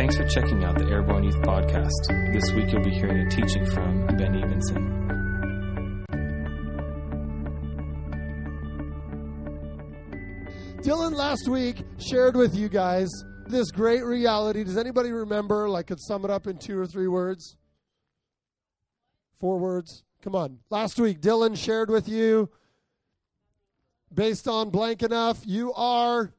Thanks for checking out the Airborne Youth Podcast. This week you'll be hearing a teaching from Ben Evenson. Dylan last week shared with you guys this great reality. Does anybody remember, like, could sum it up in two or three words? Four words? Come on. Last week, Dylan shared with you, based on blank enough, you are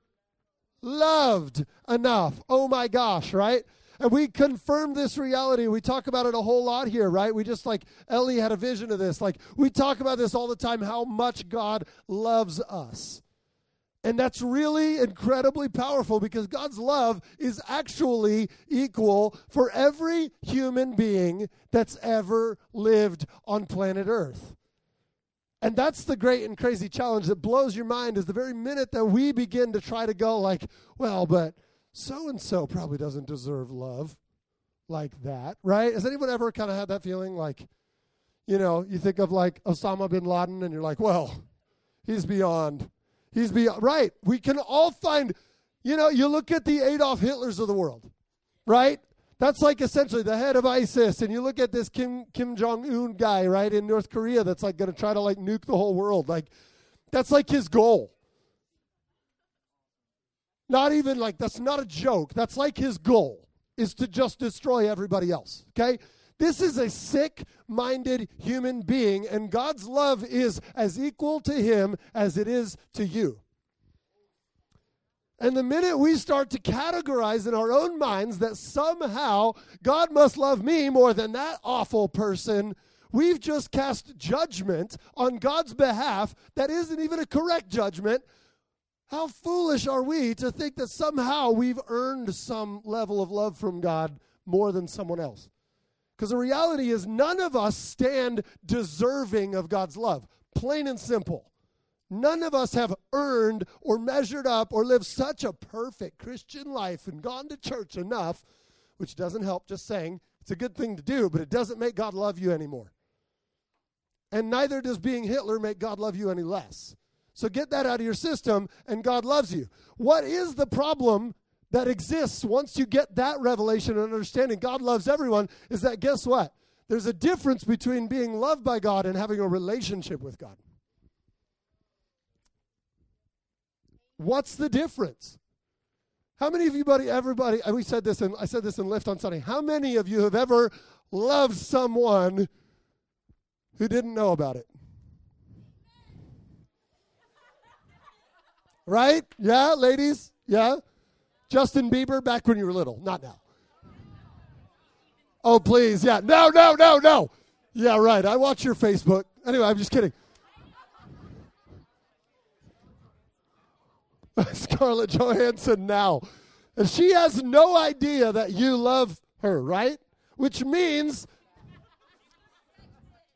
loved enough. Oh my gosh, right? And we confirm this reality. We talk about it a whole lot here, right? We just like Ellie had a vision of this. Like we talk about this all the time how much God loves us. And that's really incredibly powerful because God's love is actually equal for every human being that's ever lived on planet Earth. And that's the great and crazy challenge that blows your mind is the very minute that we begin to try to go like, well, but so and so probably doesn't deserve love like that, right? Has anyone ever kind of had that feeling like, you know, you think of like Osama bin Laden and you're like, well, he's beyond He's beyond, right. We can all find, you know, you look at the Adolf Hitlers of the world, right? That's like essentially the head of ISIS. And you look at this Kim, Kim Jong un guy, right, in North Korea that's like going to try to like nuke the whole world. Like, that's like his goal. Not even like, that's not a joke. That's like his goal is to just destroy everybody else, okay? This is a sick minded human being, and God's love is as equal to him as it is to you. And the minute we start to categorize in our own minds that somehow God must love me more than that awful person, we've just cast judgment on God's behalf that isn't even a correct judgment. How foolish are we to think that somehow we've earned some level of love from God more than someone else? Because the reality is, none of us stand deserving of God's love. Plain and simple. None of us have earned or measured up or lived such a perfect Christian life and gone to church enough, which doesn't help, just saying. It's a good thing to do, but it doesn't make God love you anymore. And neither does being Hitler make God love you any less. So get that out of your system, and God loves you. What is the problem that exists once you get that revelation and understanding God loves everyone is that guess what? There's a difference between being loved by God and having a relationship with God. What's the difference? How many of you, buddy, everybody, we said this, and I said this in Lift on Sunday. How many of you have ever loved someone who didn't know about it? Right? Yeah, ladies? Yeah? Justin Bieber back when you were little, not now. Oh, please. Yeah. No, no, no, no. Yeah, right. I watch your Facebook. Anyway, I'm just kidding. Scarlett Johansson now. And she has no idea that you love her, right? Which means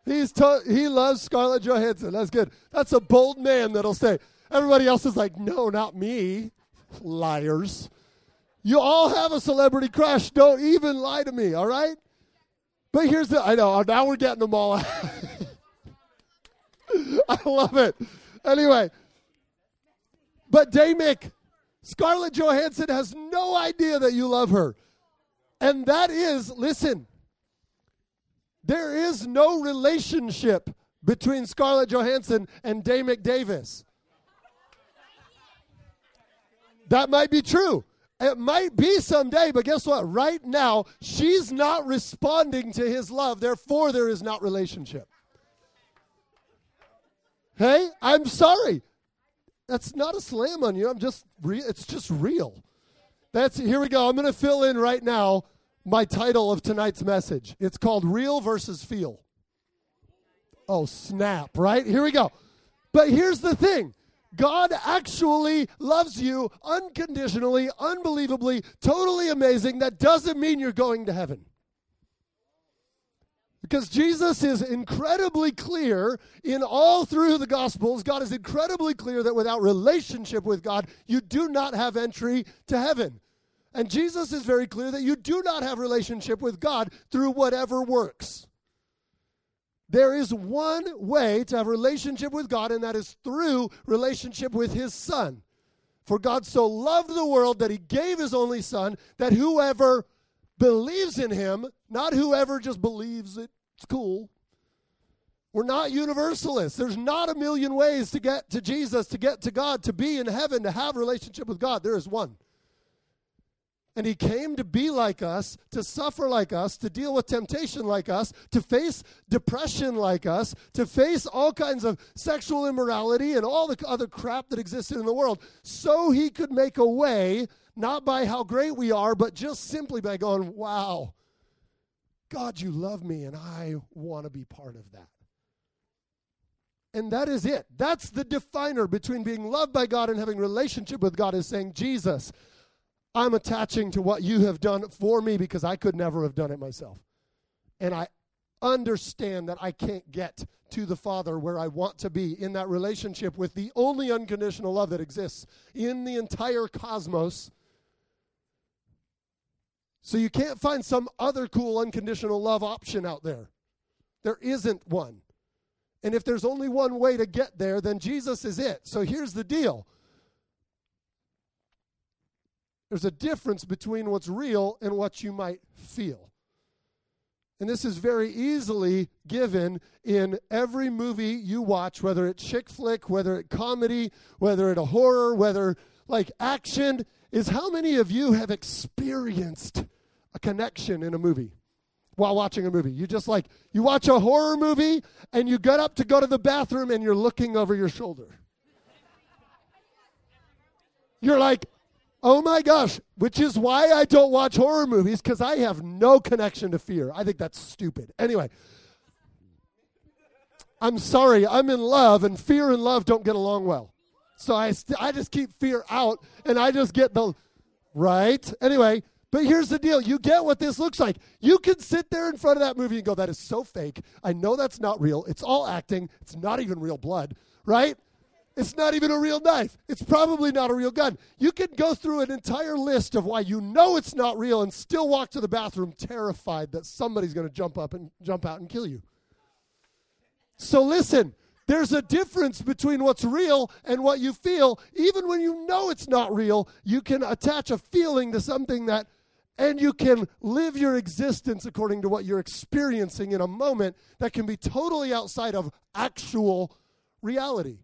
he's to- he loves Scarlett Johansson. That's good. That's a bold man that'll say. Everybody else is like, no, not me. Liars. You all have a celebrity crush. Don't even lie to me, all right? But here's the I know, now we're getting them all out. I love it. Anyway, but Damick, Scarlett Johansson has no idea that you love her. And that is, listen, there is no relationship between Scarlett Johansson and Damick Davis. That might be true. It might be someday, but guess what? Right now, she's not responding to his love. Therefore, there is not relationship. Hey, I'm sorry. That's not a slam on you. I'm just re- it's just real. That's here we go. I'm going to fill in right now my title of tonight's message. It's called Real versus Feel. Oh, snap, right? Here we go. But here's the thing. God actually loves you unconditionally, unbelievably, totally amazing. That doesn't mean you're going to heaven. Because Jesus is incredibly clear in all through the Gospels. God is incredibly clear that without relationship with God, you do not have entry to heaven. And Jesus is very clear that you do not have relationship with God through whatever works. There is one way to have relationship with God, and that is through relationship with His Son. For God so loved the world that He gave His only Son, that whoever believes in him, not whoever just believes it's cool. We're not universalists. There's not a million ways to get to Jesus, to get to God, to be in heaven, to have relationship with God. There is one. And he came to be like us, to suffer like us, to deal with temptation like us, to face depression like us, to face all kinds of sexual immorality and all the other crap that existed in the world, so he could make a way, not by how great we are, but just simply by going, wow, God, you love me, and I want to be part of that. And that is it. That's the definer between being loved by God and having relationship with God is saying, Jesus, I'm attaching to what you have done for me because I could never have done it myself. And I understand that I can't get to the Father where I want to be in that relationship with the only unconditional love that exists in the entire cosmos. So you can't find some other cool unconditional love option out there. There isn't one. And if there's only one way to get there, then Jesus is it. So here's the deal there's a difference between what's real and what you might feel. And this is very easily given in every movie you watch, whether it's chick flick, whether it's comedy, whether it's a horror, whether like action, is how many of you have experienced a connection in a movie while watching a movie? You just like, you watch a horror movie and you get up to go to the bathroom and you're looking over your shoulder. You're like, Oh my gosh, which is why I don't watch horror movies because I have no connection to fear. I think that's stupid. Anyway, I'm sorry, I'm in love, and fear and love don't get along well. So I, st- I just keep fear out, and I just get the right. Anyway, but here's the deal you get what this looks like. You can sit there in front of that movie and go, That is so fake. I know that's not real. It's all acting, it's not even real blood, right? It's not even a real knife. It's probably not a real gun. You can go through an entire list of why you know it's not real and still walk to the bathroom terrified that somebody's going to jump up and jump out and kill you. So listen, there's a difference between what's real and what you feel. Even when you know it's not real, you can attach a feeling to something that and you can live your existence according to what you're experiencing in a moment that can be totally outside of actual reality.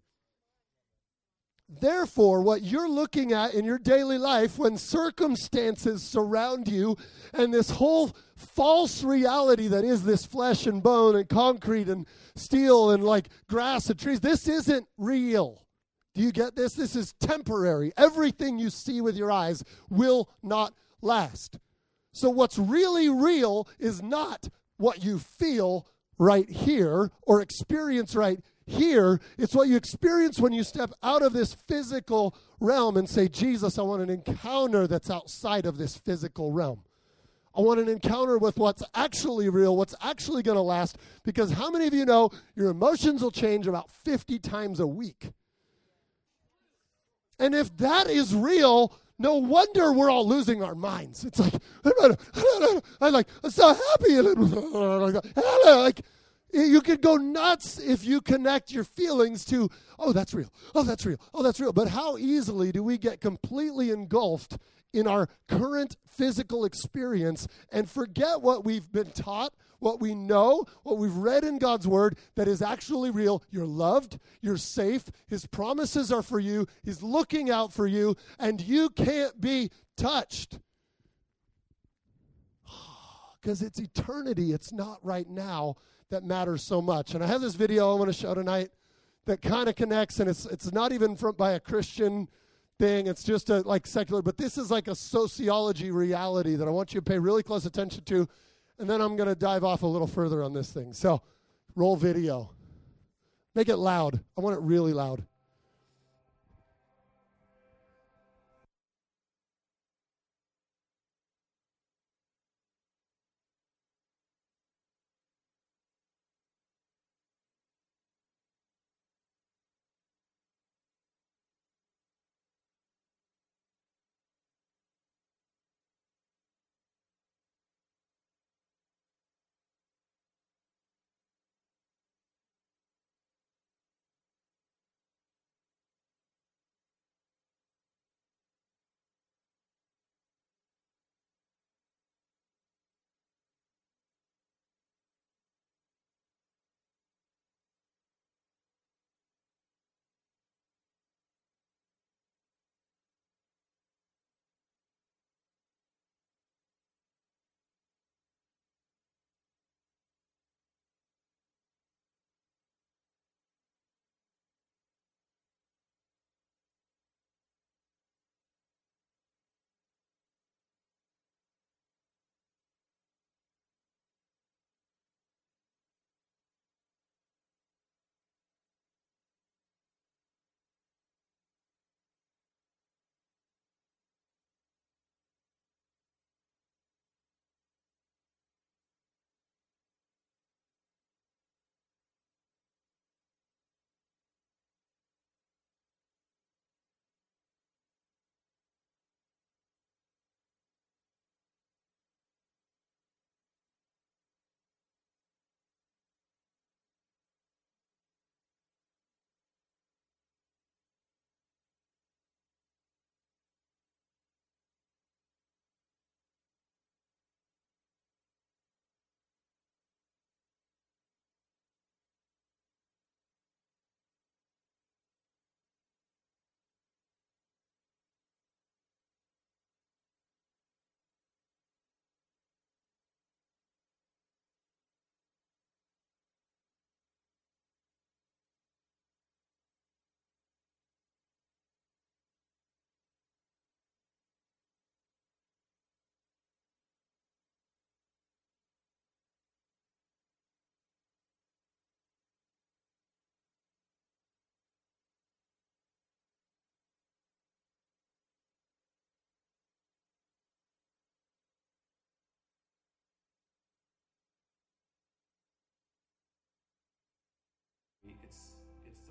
Therefore, what you're looking at in your daily life when circumstances surround you and this whole false reality that is this flesh and bone and concrete and steel and like grass and trees, this isn't real. Do you get this? This is temporary. Everything you see with your eyes will not last. So, what's really real is not what you feel right here or experience right here, it's what you experience when you step out of this physical realm and say, Jesus, I want an encounter that's outside of this physical realm. I want an encounter with what's actually real, what's actually going to last. Because how many of you know your emotions will change about 50 times a week? And if that is real, no wonder we're all losing our minds. It's like, I'm like, I'm so happy. Like, you could go nuts if you connect your feelings to, oh, that's real. Oh, that's real. Oh, that's real. But how easily do we get completely engulfed in our current physical experience and forget what we've been taught, what we know, what we've read in God's word that is actually real? You're loved, you're safe, His promises are for you, He's looking out for you, and you can't be touched. Because it's eternity, it's not right now that matters so much. And I have this video I want to show tonight that kind of connects, and it's it's not even from by a Christian thing. It's just a like secular, but this is like a sociology reality that I want you to pay really close attention to. And then I'm going to dive off a little further on this thing. So, roll video. Make it loud. I want it really loud.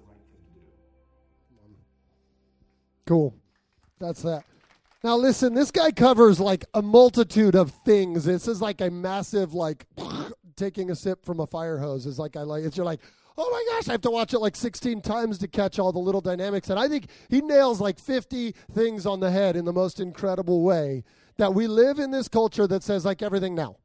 the right thing to do. Cool. That's that. Now listen, this guy covers like a multitude of things. This is like a massive like taking a sip from a fire hose It's like I like it's you're like oh my gosh, I have to watch it like 16 times to catch all the little dynamics. And I think he nails like 50 things on the head in the most incredible way that we live in this culture that says like everything now,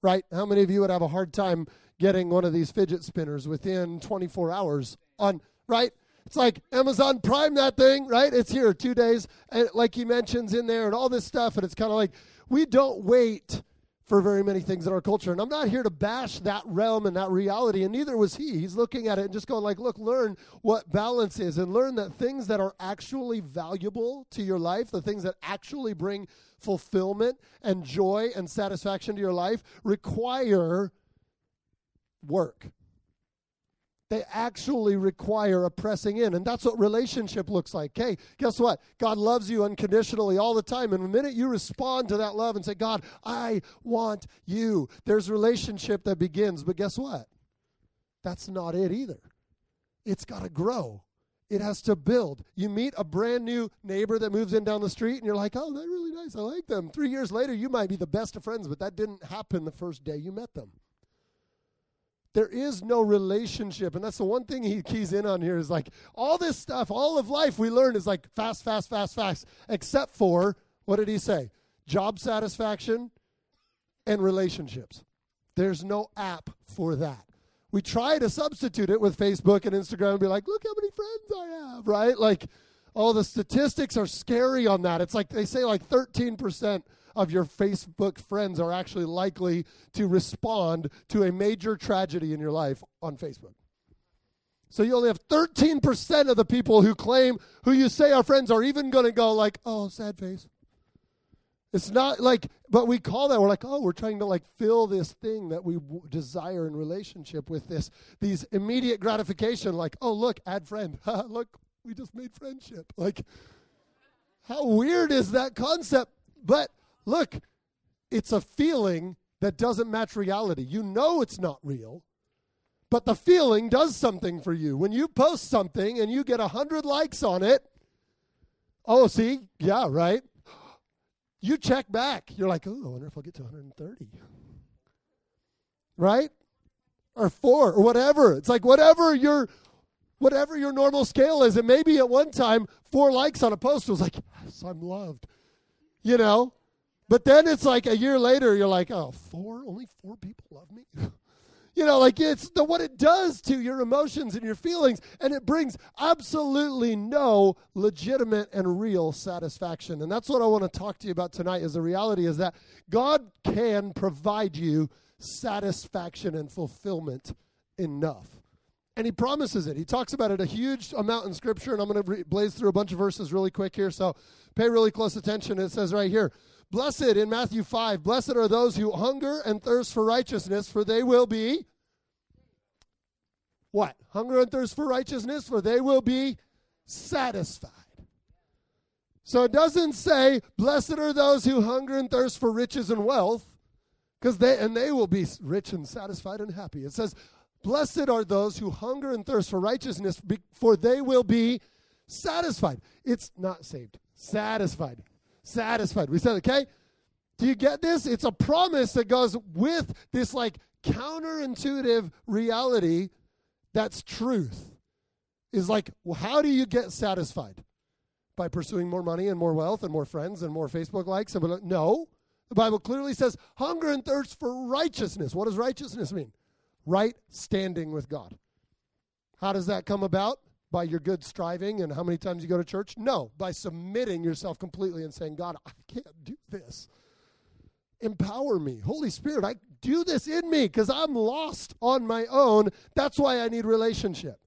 right? How many of you would have a hard time getting one of these fidget spinners within 24 hours on – right? It's like Amazon Prime that thing, right? It's here two days, and like he mentions in there, and all this stuff. And it's kind of like we don't wait for very many things in our culture. And I'm not here to bash that realm and that reality, and neither was he. He's looking at it and just going like, look, learn what balance is and learn that things that are actually valuable to your life, the things that actually bring fulfillment and joy and satisfaction to your life require work they actually require a pressing in. And that's what relationship looks like. Hey, guess what? God loves you unconditionally all the time. And the minute you respond to that love and say, God, I want you, there's relationship that begins. But guess what? That's not it either. It's got to grow. It has to build. You meet a brand new neighbor that moves in down the street, and you're like, oh, they're really nice. I like them. Three years later, you might be the best of friends, but that didn't happen the first day you met them. There is no relationship. And that's the one thing he keys in on here is like all this stuff, all of life we learn is like fast, fast, fast, fast, except for, what did he say? Job satisfaction and relationships. There's no app for that. We try to substitute it with Facebook and Instagram and be like, look how many friends I have, right? Like, all the statistics are scary on that. It's like they say like 13% of your Facebook friends are actually likely to respond to a major tragedy in your life on Facebook. So you only have 13% of the people who claim, who you say are friends, are even going to go like, oh, sad face. It's not like, but we call that, we're like, oh, we're trying to like fill this thing that we w- desire in relationship with this, these immediate gratification, like, oh, look, add friend. look, we just made friendship. Like, how weird is that concept? But Look, it's a feeling that doesn't match reality. You know it's not real, but the feeling does something for you. When you post something and you get a 100 likes on it, oh, see, yeah, right? You check back. You're like, oh, I wonder if I'll get to 130. Right? Or four, or whatever. It's like whatever your whatever your normal scale is. And maybe at one time, four likes on a post was like, yes, I'm loved. You know? But then it's like a year later, you're like, oh, four? Only four people love me? you know, like it's the, what it does to your emotions and your feelings, and it brings absolutely no legitimate and real satisfaction. And that's what I want to talk to you about tonight is the reality is that God can provide you satisfaction and fulfillment enough. And he promises it. He talks about it a huge amount in Scripture, and I'm going to re- blaze through a bunch of verses really quick here. So pay really close attention. It says right here Blessed in Matthew 5, blessed are those who hunger and thirst for righteousness, for they will be what? Hunger and thirst for righteousness, for they will be satisfied. So it doesn't say, blessed are those who hunger and thirst for riches and wealth, because they and they will be rich and satisfied and happy. It says, blessed are those who hunger and thirst for righteousness, for they will be satisfied. It's not saved, satisfied satisfied. We said, okay? Do you get this? It's a promise that goes with this like counterintuitive reality that's truth. Is like, well, how do you get satisfied? By pursuing more money and more wealth and more friends and more Facebook likes? And no. The Bible clearly says hunger and thirst for righteousness. What does righteousness mean? Right standing with God. How does that come about? by your good striving and how many times you go to church. No, by submitting yourself completely and saying, God, I can't do this. Empower me. Holy Spirit, I do this in me because I'm lost on my own. That's why I need relationship.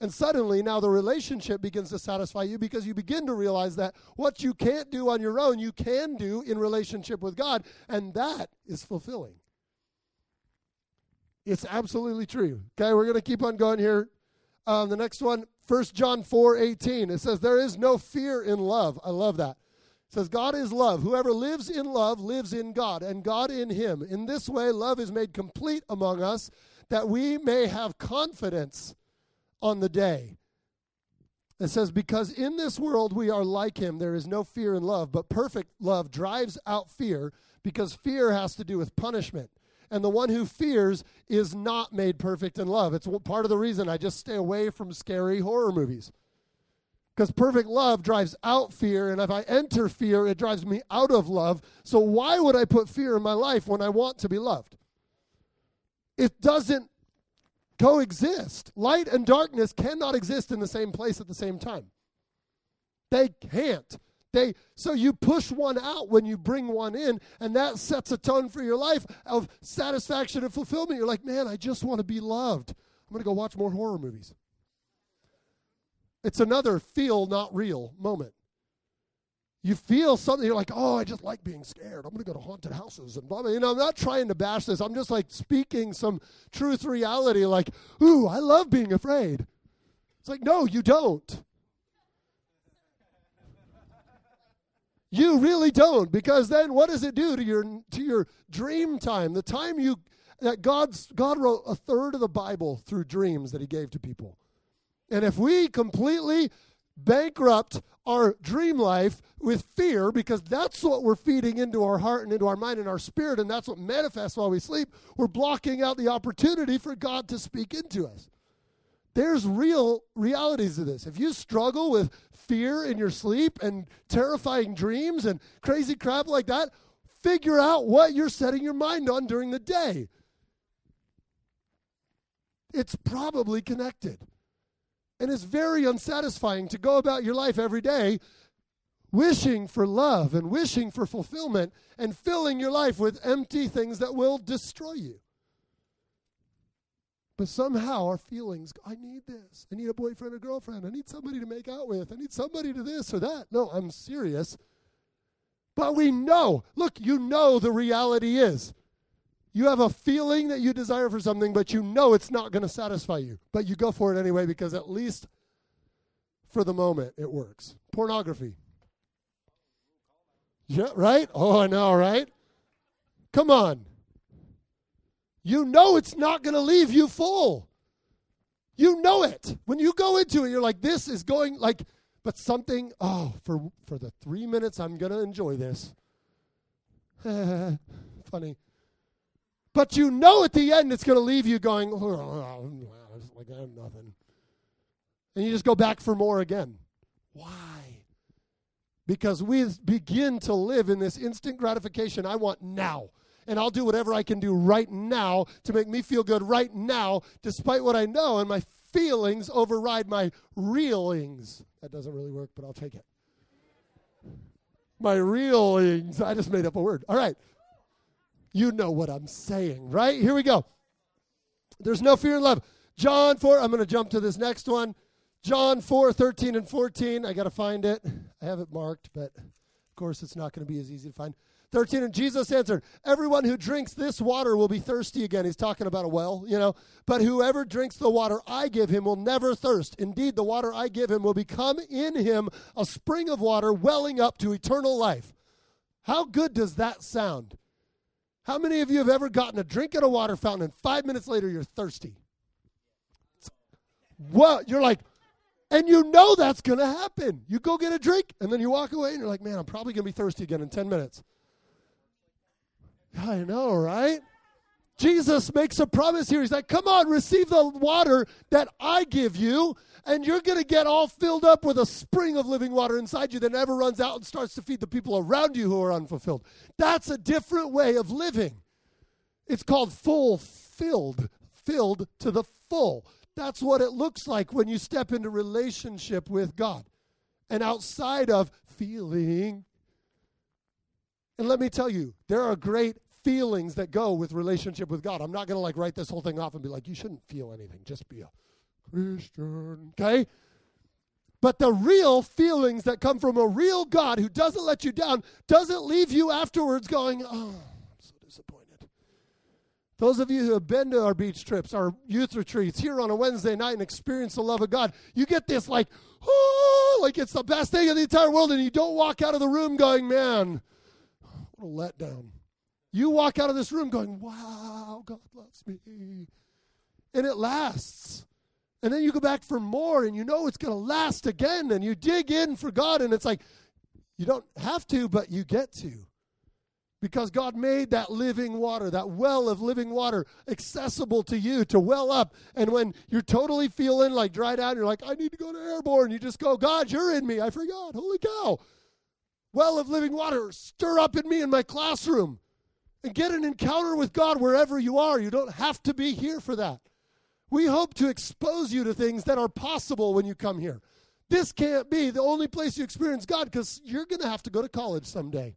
And suddenly now the relationship begins to satisfy you because you begin to realize that what you can't do on your own, you can do in relationship with God. And that is fulfilling. It's absolutely true. Okay, we're going to keep on going here. Um, the next one, 1 John 4 18. It says, There is no fear in love. I love that. It says, God is love. Whoever lives in love lives in God, and God in him. In this way, love is made complete among us, that we may have confidence on the day. It says, Because in this world we are like him, there is no fear in love, but perfect love drives out fear, because fear has to do with punishment. And the one who fears is not made perfect in love. It's part of the reason I just stay away from scary horror movies. Because perfect love drives out fear, and if I enter fear, it drives me out of love. So why would I put fear in my life when I want to be loved? It doesn't coexist. Light and darkness cannot exist in the same place at the same time. They can't. They so you push one out when you bring one in, and that sets a tone for your life of satisfaction and fulfillment. You're like, man, I just want to be loved. I'm gonna go watch more horror movies. It's another feel not real moment. You feel something, you're like, oh, I just like being scared. I'm going to go to haunted houses. And blah, blah. You know, I'm not trying to bash this. I'm just like speaking some truth reality, like, ooh, I love being afraid. It's like, no, you don't. You really don't, because then what does it do to your to your dream time? The time you that God's God wrote a third of the Bible through dreams that He gave to people. And if we completely bankrupt our dream life with fear, because that's what we're feeding into our heart and into our mind and our spirit, and that's what manifests while we sleep, we're blocking out the opportunity for God to speak into us. There's real realities to this. If you struggle with fear in your sleep and terrifying dreams and crazy crap like that, figure out what you're setting your mind on during the day. It's probably connected. And it's very unsatisfying to go about your life every day wishing for love and wishing for fulfillment and filling your life with empty things that will destroy you. But somehow our feelings, I need this. I need a boyfriend or girlfriend. I need somebody to make out with. I need somebody to this or that. No, I'm serious. But we know, look, you know the reality is you have a feeling that you desire for something, but you know it's not going to satisfy you. But you go for it anyway because at least for the moment it works. Pornography. Yeah, right? Oh, I know, right? Come on. You know it's not going to leave you full. You know it. When you go into it, you're like, this is going like, but something, oh, for, for the three minutes I'm going to enjoy this. Funny. But you know at the end it's going to leave you going, oh, oh, oh like I have nothing. And you just go back for more again. Why? Because we begin to live in this instant gratification I want now. And I'll do whatever I can do right now to make me feel good right now, despite what I know. And my feelings override my reelings. That doesn't really work, but I'll take it. My reelings. I just made up a word. All right. You know what I'm saying, right? Here we go. There's no fear in love. John 4, I'm going to jump to this next one. John 4, 13 and 14. I got to find it. I have it marked, but of course it's not going to be as easy to find. 13 and Jesus answered, Everyone who drinks this water will be thirsty again. He's talking about a well, you know. But whoever drinks the water I give him will never thirst. Indeed, the water I give him will become in him a spring of water welling up to eternal life. How good does that sound? How many of you have ever gotten a drink at a water fountain and five minutes later you're thirsty? Well, you're like, and you know that's going to happen. You go get a drink and then you walk away and you're like, man, I'm probably going to be thirsty again in 10 minutes. I know, right? Jesus makes a promise here. He's like, come on, receive the water that I give you, and you're going to get all filled up with a spring of living water inside you that never runs out and starts to feed the people around you who are unfulfilled. That's a different way of living. It's called fulfilled, filled to the full. That's what it looks like when you step into relationship with God and outside of feeling. And let me tell you, there are great feelings that go with relationship with God. I'm not going to like write this whole thing off and be like, you shouldn't feel anything. Just be a Christian. Okay? But the real feelings that come from a real God who doesn't let you down doesn't leave you afterwards going, oh, I'm so disappointed. Those of you who have been to our beach trips, our youth retreats here on a Wednesday night and experienced the love of God, you get this like, oh, like it's the best thing in the entire world, and you don't walk out of the room going, man, what a letdown. You walk out of this room going, wow, God loves me. And it lasts. And then you go back for more and you know it's going to last again and you dig in for God and it's like you don't have to, but you get to. Because God made that living water, that well of living water, accessible to you to well up. And when you're totally feeling like dried out, you're like, I need to go to airborne. You just go, God, you're in me. I forgot. Holy cow. Well of living water, stir up in me in my classroom and get an encounter with God wherever you are. You don't have to be here for that. We hope to expose you to things that are possible when you come here. This can't be the only place you experience God because you're going to have to go to college someday.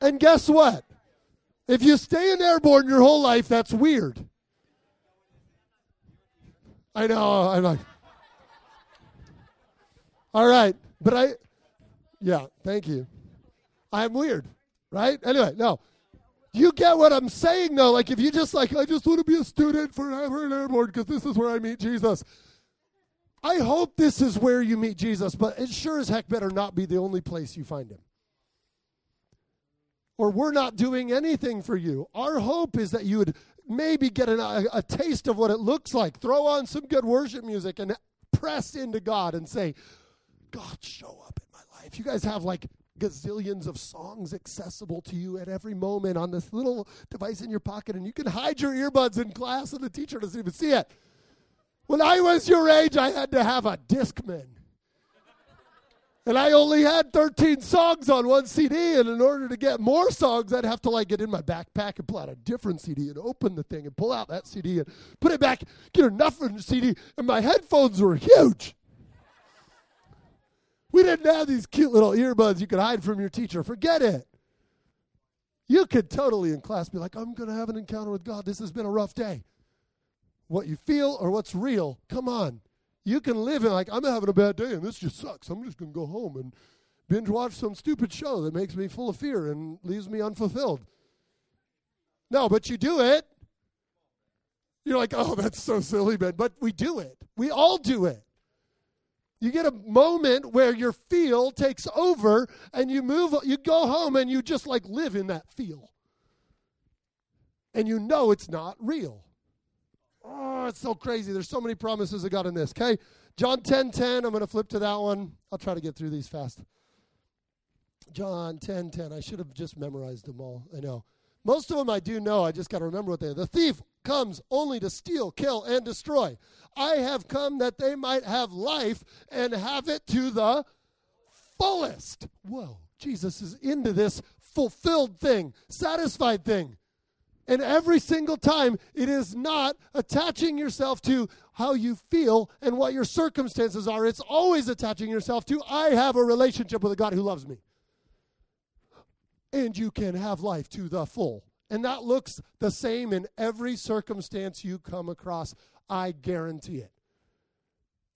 And guess what? If you stay in airborne your whole life, that's weird. I know. I'm like, all right, but I, yeah, thank you. I'm weird, right? Anyway, no. You get what I'm saying, though. Like, if you just like, I just want to be a student forever and airborne because this is where I meet Jesus. I hope this is where you meet Jesus, but it sure as heck better not be the only place you find him or we're not doing anything for you. Our hope is that you would maybe get an, a, a taste of what it looks like. Throw on some good worship music and press into God and say, God, show up in my life. You guys have like gazillions of songs accessible to you at every moment on this little device in your pocket, and you can hide your earbuds in class, and the teacher doesn't even see it. When I was your age, I had to have a Discman. And I only had 13 songs on one CD, and in order to get more songs, I'd have to like get in my backpack and pull out a different CD and open the thing and pull out that CD and put it back, get another CD, and my headphones were huge. We didn't have these cute little earbuds you could hide from your teacher. Forget it. You could totally in class be like, I'm going to have an encounter with God. This has been a rough day. What you feel or what's real, come on. You can live in like, I'm having a bad day and this just sucks. I'm just going to go home and binge watch some stupid show that makes me full of fear and leaves me unfulfilled. No, but you do it. You're like, oh, that's so silly, man. But we do it. We all do it. You get a moment where your feel takes over and you move, you go home and you just like live in that feel. And you know it's not real. Oh, it's so crazy. There's so many promises of God in this. Okay. John 10 10. I'm going to flip to that one. I'll try to get through these fast. John 10 10. I should have just memorized them all. I know. Most of them I do know. I just got to remember what they are. The thief comes only to steal, kill, and destroy. I have come that they might have life and have it to the fullest. Whoa. Jesus is into this fulfilled thing, satisfied thing. And every single time, it is not attaching yourself to how you feel and what your circumstances are. It's always attaching yourself to, I have a relationship with a God who loves me. And you can have life to the full. And that looks the same in every circumstance you come across. I guarantee it.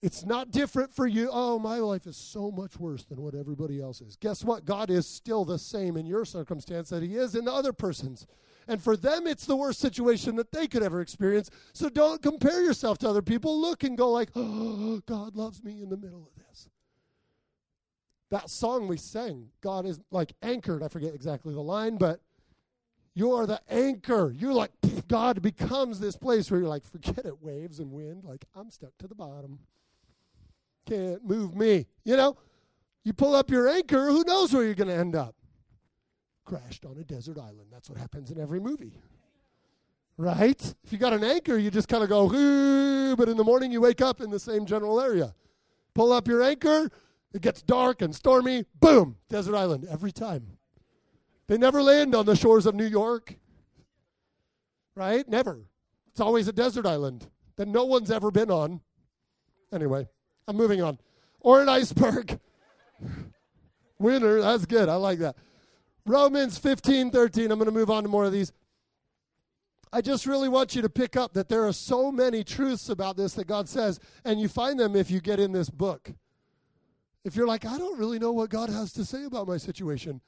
It's not different for you. Oh, my life is so much worse than what everybody else is. Guess what? God is still the same in your circumstance that He is in the other person's. And for them, it's the worst situation that they could ever experience. So don't compare yourself to other people. Look and go like, oh, God loves me in the middle of this. That song we sang, God is like anchored. I forget exactly the line, but you are the anchor. You're like, God becomes this place where you're like, forget it, waves and wind. Like, I'm stuck to the bottom. Can't move me. You know, you pull up your anchor, who knows where you're going to end up? crashed on a desert island. That's what happens in every movie. Right? If you got an anchor, you just kind of go, but in the morning you wake up in the same general area. Pull up your anchor, it gets dark and stormy, boom, desert island every time. They never land on the shores of New York. Right? Never. It's always a desert island that no one's ever been on. Anyway, I'm moving on. Or an iceberg. Winter, that's good. I like that. Romans 15, 13. I'm going to move on to more of these. I just really want you to pick up that there are so many truths about this that God says, and you find them if you get in this book. If you're like, I don't really know what God has to say about my situation.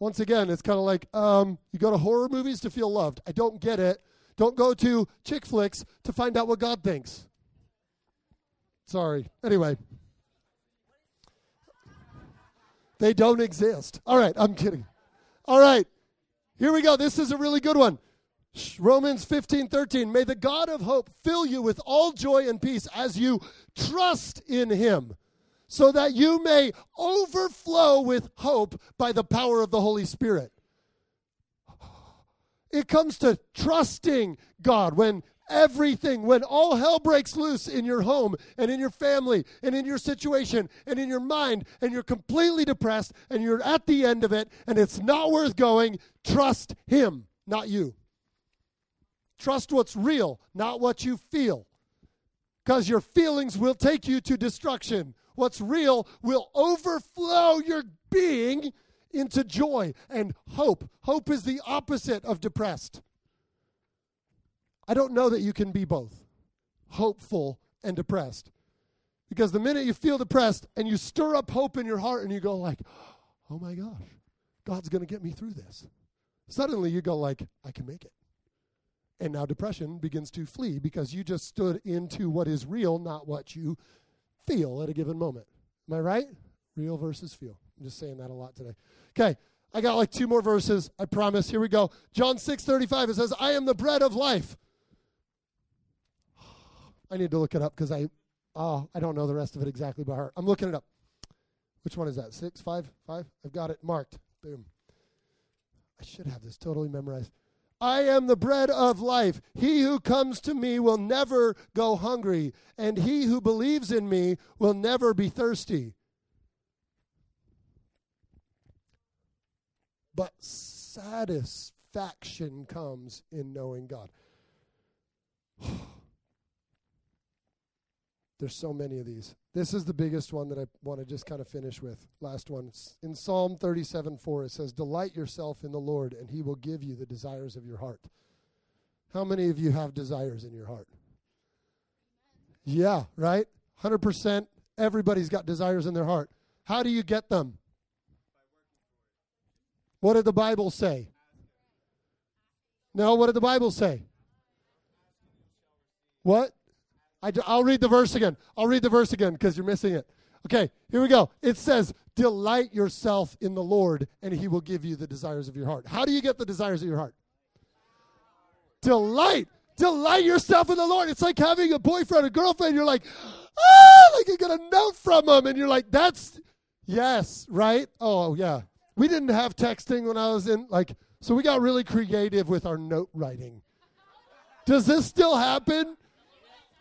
Once again, it's kind of like um, you go to horror movies to feel loved. I don't get it. Don't go to chick flicks to find out what God thinks. Sorry. Anyway, they don't exist. All right, I'm kidding. All right, here we go. This is a really good one. Romans 15, 13. May the God of hope fill you with all joy and peace as you trust in him, so that you may overflow with hope by the power of the Holy Spirit. It comes to trusting God when everything, when all hell breaks loose in your home and in your family and in your situation and in your mind, and you're completely depressed and you're at the end of it and it's not worth going, trust Him, not you. Trust what's real, not what you feel. Because your feelings will take you to destruction. What's real will overflow your being into joy and hope. Hope is the opposite of depressed. I don't know that you can be both hopeful and depressed. Because the minute you feel depressed and you stir up hope in your heart and you go like, "Oh my gosh, God's going to get me through this." Suddenly you go like, "I can make it." And now depression begins to flee because you just stood into what is real, not what you feel at a given moment. Am I right? Real versus feel. I'm just saying that a lot today. Okay, I got like two more verses. I promise. Here we go. John 6 35. It says, I am the bread of life. I need to look it up because I, oh, I don't know the rest of it exactly by heart. I'm looking it up. Which one is that? Six, five, five? I've got it marked. Boom. I should have this totally memorized. I am the bread of life. He who comes to me will never go hungry, and he who believes in me will never be thirsty. But satisfaction comes in knowing God. There's so many of these. This is the biggest one that I want to just kind of finish with. Last one. In Psalm 37 4, it says, Delight yourself in the Lord, and he will give you the desires of your heart. How many of you have desires in your heart? Yeah, right? 100%. Everybody's got desires in their heart. How do you get them? What did the Bible say? No, what did the Bible say? What? I, will read the verse again. I'll read the verse again because you're missing it. Okay, here we go. It says, Delight yourself in the Lord, and he will give you the desires of your heart. How do you get the desires of your heart? Delight. Delight yourself in the Lord. It's like having a boyfriend, a girlfriend. You're like, ah, like you get a note from them, and you're like, that's, yes, right? Oh, yeah. We didn't have texting when I was in, like, so we got really creative with our note writing. Does this still happen?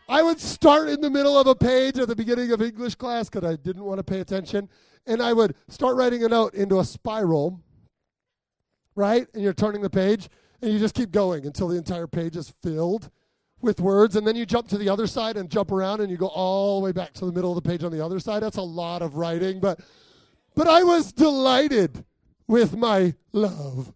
I would start in the middle of a page at the beginning of English class because I didn't want to pay attention. And I would start writing a note into a spiral, right? And you're turning the page, and you just keep going until the entire page is filled with words. And then you jump to the other side and jump around, and you go all the way back to the middle of the page on the other side. That's a lot of writing, but but I was delighted with my love.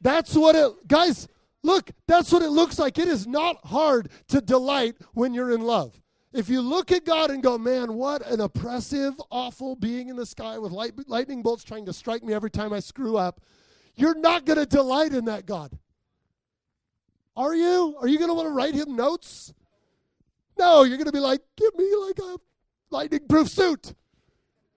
That's what it, guys. Look, that's what it looks like. It is not hard to delight when you're in love. If you look at God and go, man, what an oppressive, awful being in the sky with light, lightning bolts trying to strike me every time I screw up, you're not going to delight in that God. Are you? Are you going to want to write him notes? No, you're going to be like, give me like a lightning proof suit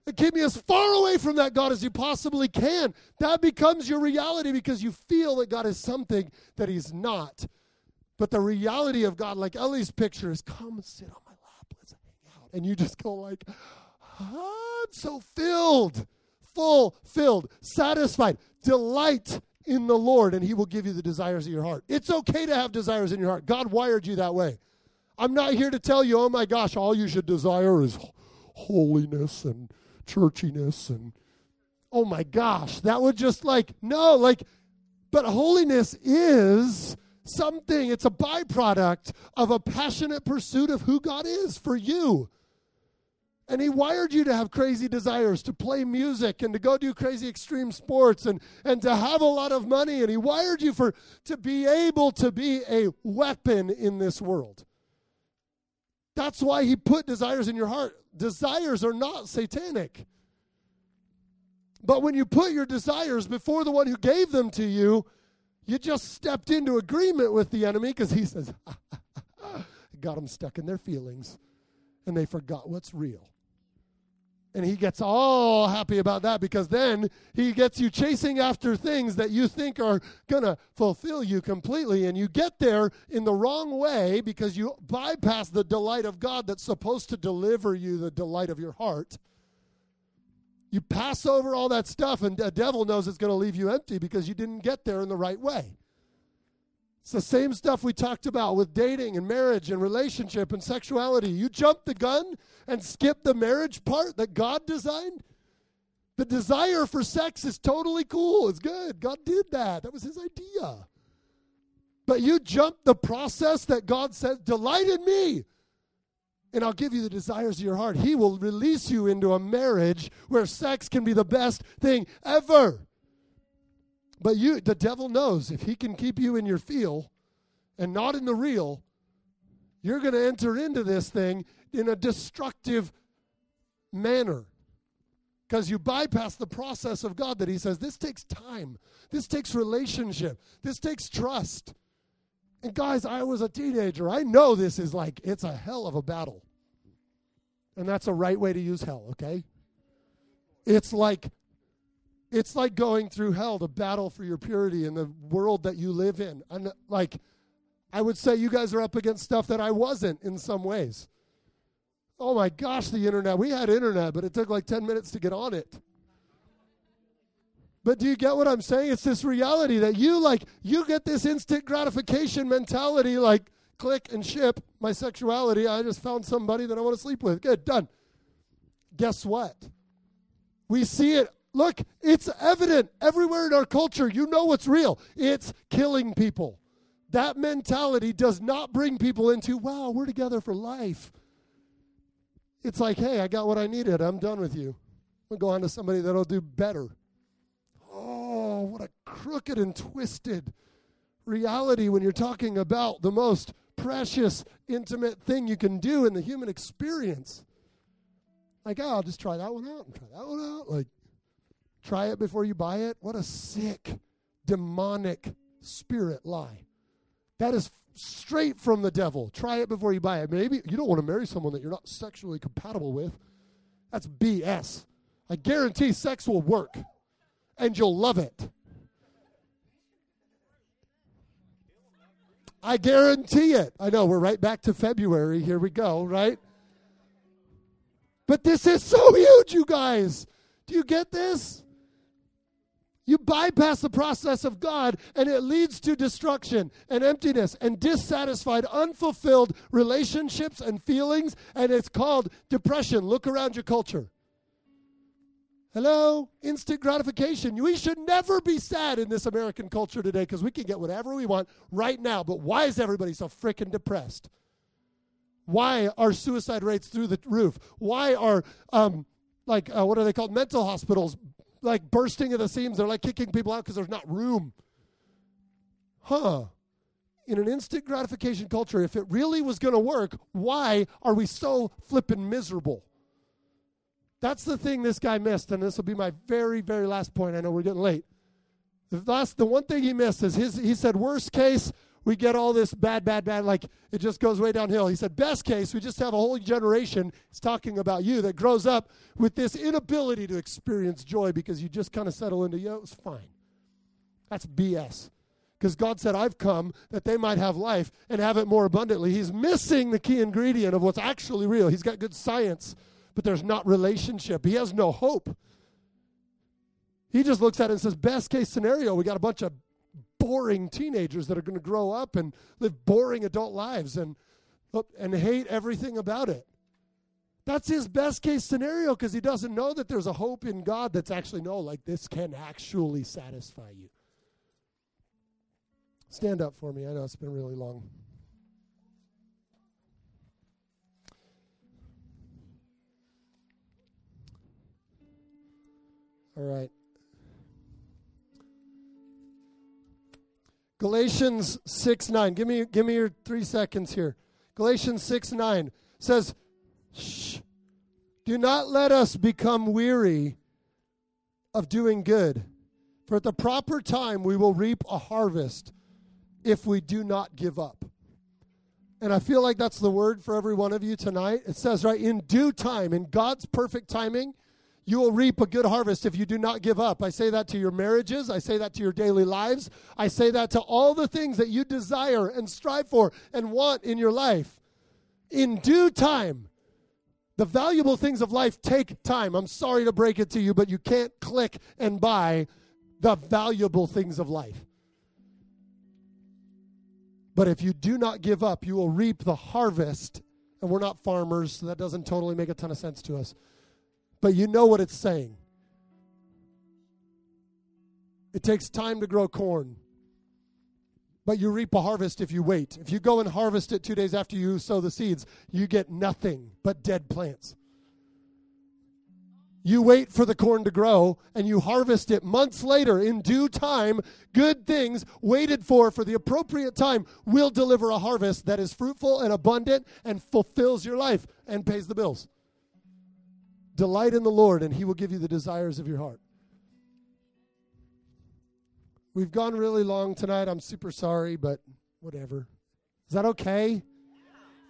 and keep me as far away from that God as you possibly can. That becomes your reality because you feel that God is something that He's not. But the reality of God, like Ellie's picture, is come sit on my lap. Let's hang out. And you just go like, I'm so filled, full, filled, satisfied, delight in the Lord, and He will give you the desires of your heart. It's okay to have desires in your heart. God wired you that way. I'm not here to tell you, oh my gosh, all you should desire is holiness and churchiness and oh my gosh, that would just like no, like but holiness is something, it's a byproduct of a passionate pursuit of who God is for you. And he wired you to have crazy desires, to play music and to go do crazy extreme sports and, and to have a lot of money. And he wired you for to be able to be a weapon in this world. That's why he put desires in your heart. Desires are not satanic. But when you put your desires before the one who gave them to you, you just stepped into agreement with the enemy because he says, got them stuck in their feelings and they forgot what's real. And he gets all happy about that because then he gets you chasing after things that you think are going to fulfill you completely. And you get there in the wrong way because you bypass the delight of God that's supposed to deliver you the delight of your heart. You pass over all that stuff, and the devil knows it's going to leave you empty because you didn't get there in the right way. It's the same stuff we talked about with dating and marriage and relationship and sexuality. You jump the gun and skip the marriage part that God designed. The desire for sex is totally cool. It's good. God did that. That was his idea. But you jump the process that God says, delight in me, and I'll give you the desires of your heart. He will release you into a marriage where sex can be the best thing ever. But you, the devil knows if he can keep you in your feel and not in the real, you're going to enter into this thing in a destructive manner. Because you bypass the process of God that He says, this takes time. This takes relationship. This takes trust. And guys, I was a teenager. I know this is like, it's a hell of a battle. And that's a right way to use hell, okay? It's like it's like going through hell to battle for your purity in the world that you live in. And like, I would say you guys are up against stuff that I wasn't in some ways. Oh my gosh, the internet. We had internet, but it took like 10 minutes to get on it. But do you get what I'm saying? It's this reality that you like, you get this instant gratification mentality like, click and ship my sexuality. I just found somebody that I want to sleep with. Good, done. Guess what? We see it Look, it's evident everywhere in our culture. You know what's real. It's killing people. That mentality does not bring people into, wow, we're together for life. It's like, hey, I got what I needed. I'm done with you. We'll go on to somebody that'll do better. Oh, what a crooked and twisted reality when you're talking about the most precious, intimate thing you can do in the human experience. Like, oh, I'll just try that one out and try that one out. Like, Try it before you buy it. What a sick, demonic spirit lie. That is straight from the devil. Try it before you buy it. Maybe you don't want to marry someone that you're not sexually compatible with. That's BS. I guarantee sex will work and you'll love it. I guarantee it. I know we're right back to February. Here we go, right? But this is so huge, you guys. Do you get this? You bypass the process of God and it leads to destruction and emptiness and dissatisfied, unfulfilled relationships and feelings, and it's called depression. Look around your culture. Hello? Instant gratification. We should never be sad in this American culture today because we can get whatever we want right now. But why is everybody so freaking depressed? Why are suicide rates through the roof? Why are, um, like, uh, what are they called? Mental hospitals like bursting at the seams. They're like kicking people out because there's not room. Huh. In an instant gratification culture, if it really was going to work, why are we so flippin' miserable? That's the thing this guy missed, and this will be my very, very last point. I know we're getting late. The last, the one thing he missed is his. He said, worst case, we get all this bad, bad, bad, like it just goes way downhill. He said, best case, we just have a whole generation, he's talking about you, that grows up with this inability to experience joy because you just kind of settle into, yo, it's fine. That's BS. Because God said, I've come that they might have life and have it more abundantly. He's missing the key ingredient of what's actually real. He's got good science, but there's not relationship. He has no hope. He just looks at it and says, best case scenario, we got a bunch of boring teenagers that are going to grow up and live boring adult lives and and hate everything about it. That's his best case scenario because he doesn't know that there's a hope in God that's actually no like this can actually satisfy you. Stand up for me. I know it's been really long. All right. Galatians 6 9. Give me, give me your three seconds here. Galatians 6 9 says, Shh, do not let us become weary of doing good, for at the proper time we will reap a harvest if we do not give up. And I feel like that's the word for every one of you tonight. It says, right, in due time, in God's perfect timing, You will reap a good harvest if you do not give up. I say that to your marriages. I say that to your daily lives. I say that to all the things that you desire and strive for and want in your life. In due time, the valuable things of life take time. I'm sorry to break it to you, but you can't click and buy the valuable things of life. But if you do not give up, you will reap the harvest. And we're not farmers, so that doesn't totally make a ton of sense to us but you know what it's saying. It takes time to grow corn, but you reap a harvest if you wait. If you go and harvest it two days after you sow the seeds, you get nothing but dead plants. You wait for the corn to grow and you harvest it months later in due time. Good things waited for for the appropriate time will deliver a harvest that is fruitful and abundant and fulfills your life and pays the bills. Delight in the Lord, and He will give you the desires of your heart. We've gone really long tonight. I'm super sorry, but whatever. Is that okay?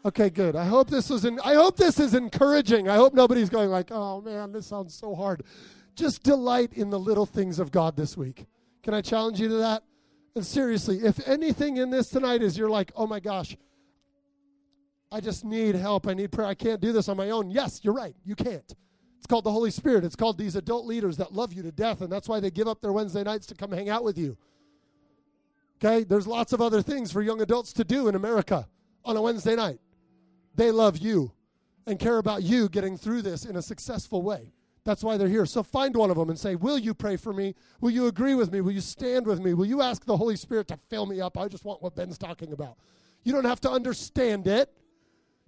Okay, good. I hope this is I hope this is encouraging. I hope nobody's going like, "Oh man, this sounds so hard." Just delight in the little things of God this week. Can I challenge you to that? And seriously, if anything in this tonight is you're like, "Oh my gosh, I just need help. I need prayer. I can't do this on my own." Yes, you're right. You can't. It's called the Holy Spirit. It's called these adult leaders that love you to death, and that's why they give up their Wednesday nights to come hang out with you. Okay? There's lots of other things for young adults to do in America on a Wednesday night. They love you and care about you getting through this in a successful way. That's why they're here. So find one of them and say, Will you pray for me? Will you agree with me? Will you stand with me? Will you ask the Holy Spirit to fill me up? I just want what Ben's talking about. You don't have to understand it.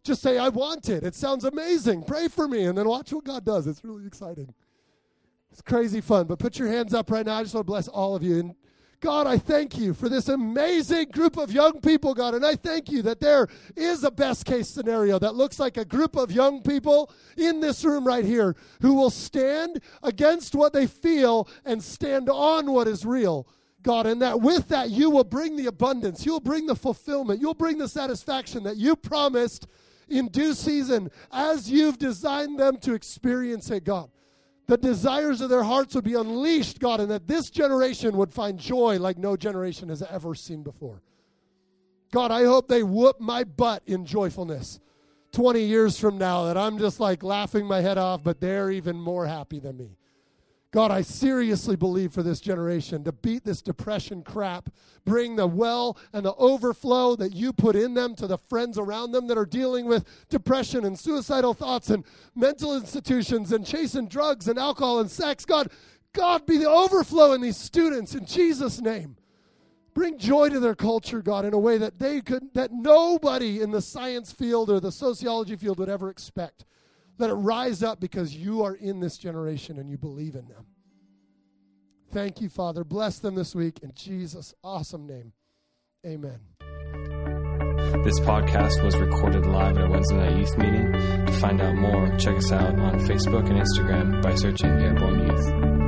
Just say, I want it. It sounds amazing. Pray for me. And then watch what God does. It's really exciting. It's crazy fun. But put your hands up right now. I just want to bless all of you. And God, I thank you for this amazing group of young people, God. And I thank you that there is a best case scenario that looks like a group of young people in this room right here who will stand against what they feel and stand on what is real. God, and that with that you will bring the abundance, you'll bring the fulfillment, you'll bring the satisfaction that you promised in due season as you've designed them to experience it, God. The desires of their hearts would be unleashed, God, and that this generation would find joy like no generation has ever seen before. God, I hope they whoop my butt in joyfulness 20 years from now, that I'm just like laughing my head off, but they're even more happy than me. God, I seriously believe for this generation to beat this depression crap, bring the well and the overflow that you put in them to the friends around them that are dealing with depression and suicidal thoughts and mental institutions and chasing drugs and alcohol and sex. God, God, be the overflow in these students in Jesus' name. Bring joy to their culture, God, in a way that they could that nobody in the science field or the sociology field would ever expect. Let it rise up because you are in this generation and you believe in them. Thank you, Father. Bless them this week in Jesus' awesome name. Amen. This podcast was recorded live at a Wednesday night youth meeting. To find out more, check us out on Facebook and Instagram by searching Airborne Youth.